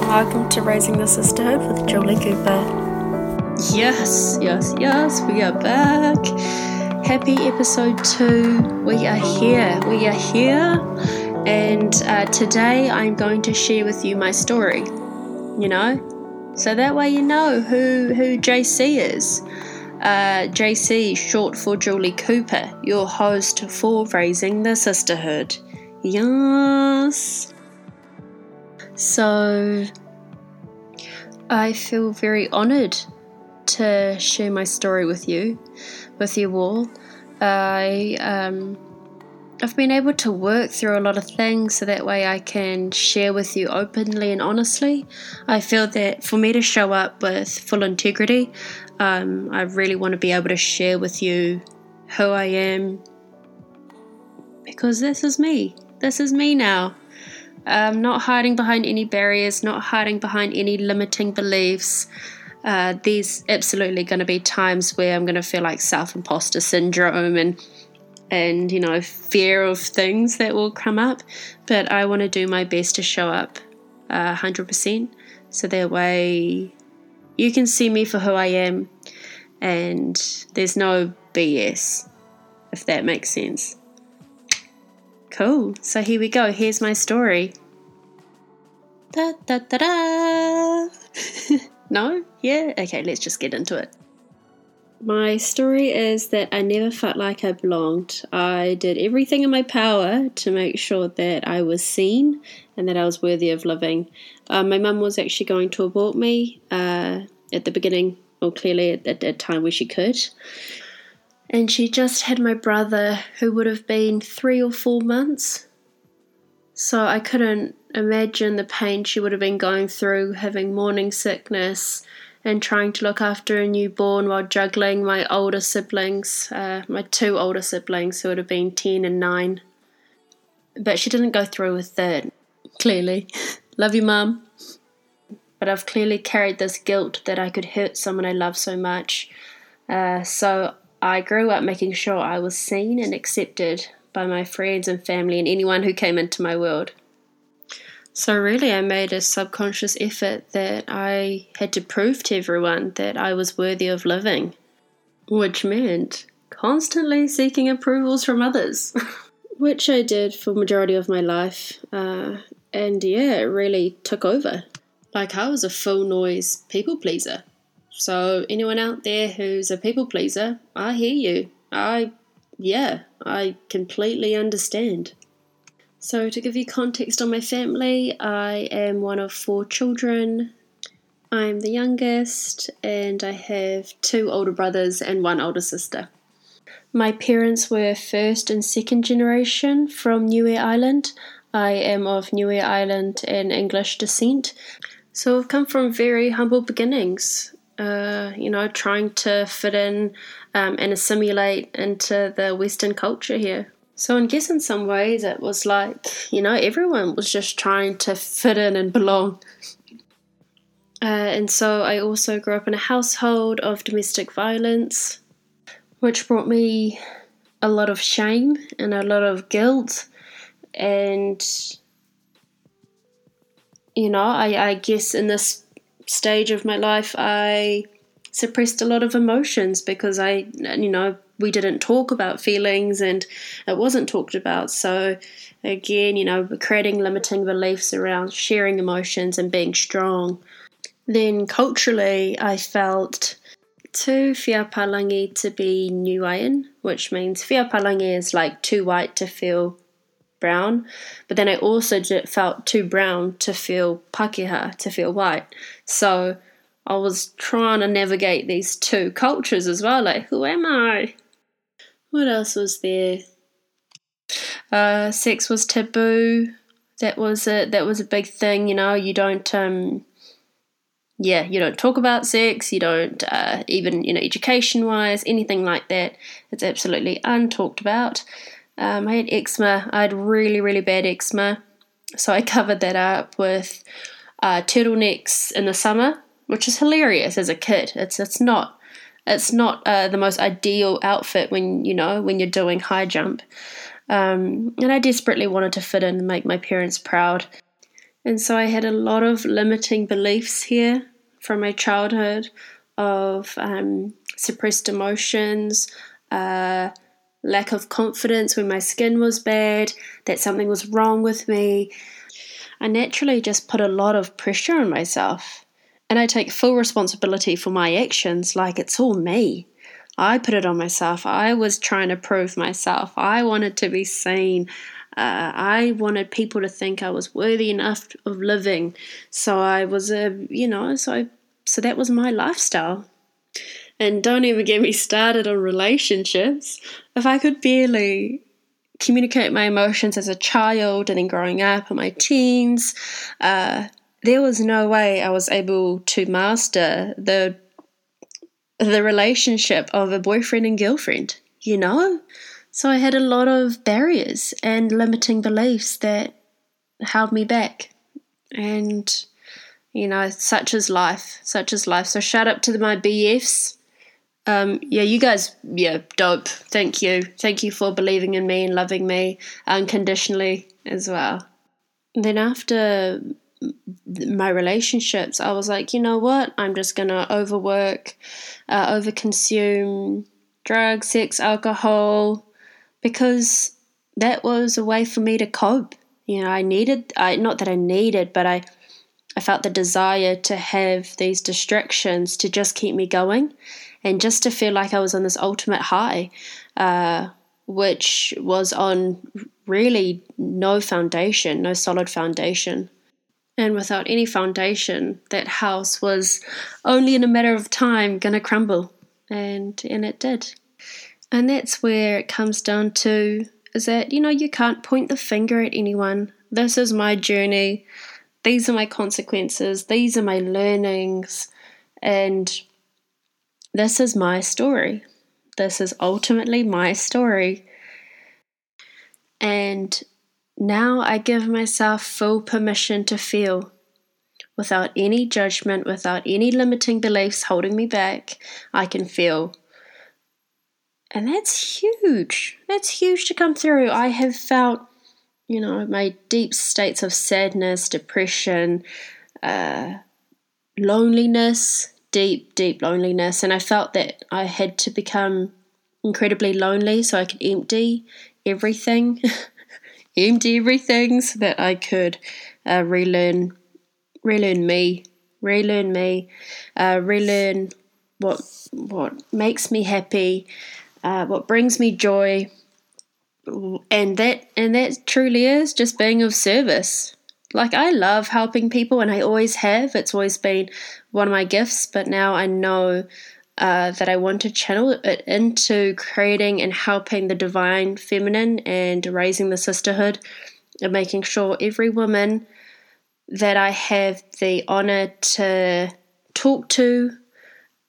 welcome to Raising the Sisterhood with Julie Cooper. Yes, yes, yes, we are back. Happy episode two. We are here. We are here. And uh, today I'm going to share with you my story. You know? So that way you know who, who JC is. Uh, JC, short for Julie Cooper, your host for Raising the Sisterhood. Yes. So, I feel very honoured to share my story with you, with you all. I um, I've been able to work through a lot of things so that way I can share with you openly and honestly. I feel that for me to show up with full integrity, um, I really want to be able to share with you who I am because this is me. This is me now. Um, not hiding behind any barriers, not hiding behind any limiting beliefs. Uh, there's absolutely going to be times where I'm going to feel like self imposter syndrome and and you know fear of things that will come up. But I want to do my best to show up uh, 100%, so that way you can see me for who I am, and there's no BS, if that makes sense. Cool. So here we go. Here's my story. Da da da da. no? Yeah? Okay, let's just get into it. My story is that I never felt like I belonged. I did everything in my power to make sure that I was seen and that I was worthy of living. Uh, my mum was actually going to abort me uh, at the beginning, or clearly at, at, time where she could and she just had my brother who would have been three or four months. So I couldn't imagine the pain she would have been going through having morning sickness and trying to look after a newborn while juggling my older siblings, uh, my two older siblings who would have been 10 and 9. But she didn't go through with that, clearly. Love you, Mum. But I've clearly carried this guilt that I could hurt someone I love so much. Uh, so I grew up making sure I was seen and accepted by my friends and family and anyone who came into my world. So, really, I made a subconscious effort that I had to prove to everyone that I was worthy of living, which meant constantly seeking approvals from others, which I did for majority of my life. Uh, and yeah, it really took over. Like, I was a full noise people pleaser. So, anyone out there who's a people pleaser, I hear you. I, yeah, I completely understand. So, to give you context on my family, I am one of four children. I'm the youngest, and I have two older brothers and one older sister. My parents were first and second generation from Niue Island. I am of Niue Island and English descent. So I've come from very humble beginnings uh, you know, trying to fit in um, and assimilate into the Western culture here. So I guess in some ways it was like, you know, everyone was just trying to fit in and belong. Uh, and so I also grew up in a household of domestic violence, which brought me a lot of shame and a lot of guilt. And, you know, I, I guess in this stage of my life, I suppressed a lot of emotions because I, you know, we didn't talk about feelings and it wasn't talked about. So, again, you know, creating limiting beliefs around sharing emotions and being strong. Then, culturally, I felt too whiapalangi to be Niuean, which means whiapalangi is like too white to feel brown, but then I also felt too brown to feel Pakeha, to feel white. So I was trying to navigate these two cultures as well. Like, who am I? What else was there? Uh, sex was taboo. That was a that was a big thing. You know, you don't um, yeah, you don't talk about sex. You don't uh, even you know education wise anything like that. It's absolutely untalked about. Um, I had eczema. I had really, really bad eczema. So I covered that up with uh, turtlenecks in the summer, which is hilarious as a kid. It's it's not it's not uh, the most ideal outfit when you know when you're doing high jump. Um, and I desperately wanted to fit in and make my parents proud. And so I had a lot of limiting beliefs here from my childhood of um, suppressed emotions, uh, lack of confidence when my skin was bad, that something was wrong with me. I naturally just put a lot of pressure on myself. And I take full responsibility for my actions like it's all me. I put it on myself. I was trying to prove myself. I wanted to be seen. Uh, I wanted people to think I was worthy enough of living. So I was a, you know, so I, so that was my lifestyle. And don't even get me started on relationships. If I could barely communicate my emotions as a child and then growing up in my teens, uh, there was no way I was able to master the the relationship of a boyfriend and girlfriend, you know? So I had a lot of barriers and limiting beliefs that held me back. And, you know, such is life, such is life. So shout out to my BFs um, yeah, you guys, yeah, dope. Thank you. Thank you for believing in me and loving me unconditionally as well. And then after my relationships, I was like, you know what? I'm just to overwork, uh, overconsume drugs, sex, alcohol, because that was a way for me to cope. You know, I needed, I not that I needed, but I, I felt the desire to have these distractions to just keep me going and just to feel like I was on this ultimate high, uh, which was on really no foundation, no solid foundation. And without any foundation, that house was only in a matter of time going to crumble. And, and it did. And that's where it comes down to is that, you know, you can't point the finger at anyone. This is my journey. These are my consequences. These are my learnings. And this is my story. This is ultimately my story. And now I give myself full permission to feel without any judgment, without any limiting beliefs holding me back. I can feel. And that's huge. That's huge to come through. I have felt, you know, my deep states of sadness, depression, uh, loneliness, deep, deep loneliness. And I felt that I had to become incredibly lonely so I could empty everything, empty everything so that I could uh, relearn, relearn me, relearn me, uh, relearn what what makes me happy, uh, what brings me joy, and that and that truly is just being of service. Like I love helping people, and I always have. It's always been one of my gifts, but now I know uh, that I want to channel it into creating and helping the divine feminine and raising the sisterhood and making sure every woman that I have the honor to talk to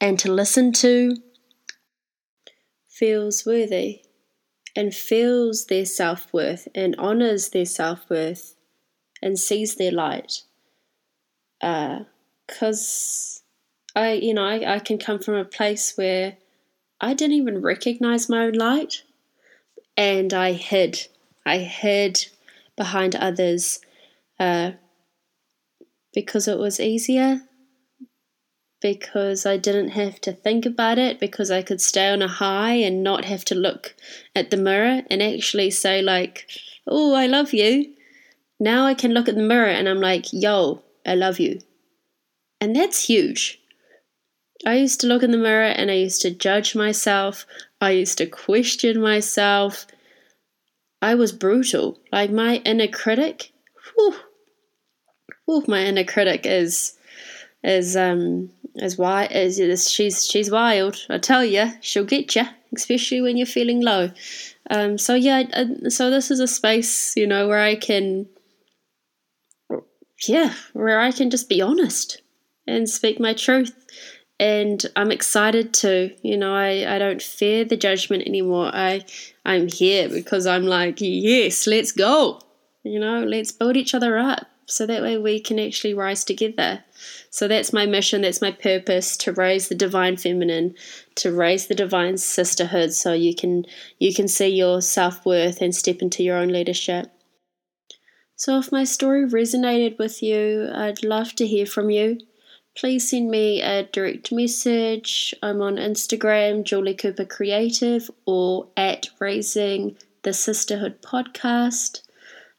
and to listen to feels worthy and feels their self worth and honors their self worth and sees their light. Uh, because I, you know, I, I can come from a place where I didn't even recognize my own light, and I hid. I hid behind others uh, because it was easier, because I didn't have to think about it, because I could stay on a high and not have to look at the mirror and actually say, like, oh, I love you. Now I can look at the mirror and I'm like, yo, I love you. And that's huge. I used to look in the mirror and I used to judge myself. I used to question myself. I was brutal. Like my inner critic, whew, whew, my inner critic is is um is why is, is she's she's wild. I tell you, she'll get you, especially when you're feeling low. Um, so yeah, so this is a space you know where I can, yeah, where I can just be honest and speak my truth. And I'm excited to, you know, I, I don't fear the judgment anymore. I I'm here because I'm like, yes, let's go. You know, let's build each other up so that way we can actually rise together. So that's my mission, that's my purpose to raise the divine feminine, to raise the divine sisterhood so you can you can see your self-worth and step into your own leadership. So, if my story resonated with you, I'd love to hear from you. Please send me a direct message. I'm on Instagram, Julie Cooper Creative, or at Raising the Sisterhood Podcast.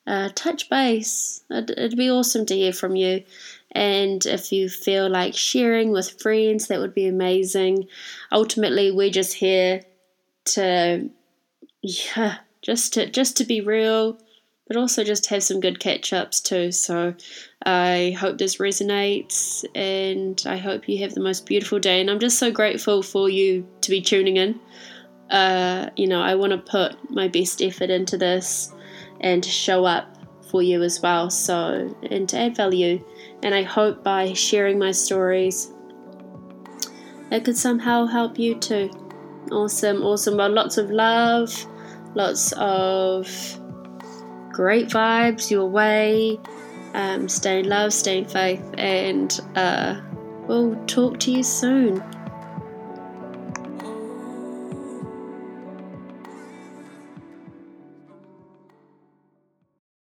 Uh, touch base. It'd, it'd be awesome to hear from you. And if you feel like sharing with friends, that would be amazing. Ultimately, we're just here to, yeah, just to just to be real, but also just have some good catch ups too. So I hope this resonates and I hope you have the most beautiful day. And I'm just so grateful for you to be tuning in. Uh, you know, I want to put my best effort into this and to show up for you as well. So, and to add value. And I hope by sharing my stories, it could somehow help you too. Awesome, awesome. Well, lots of love, lots of great vibes your way. Um, stay in love, stay in faith, and uh, we'll talk to you soon.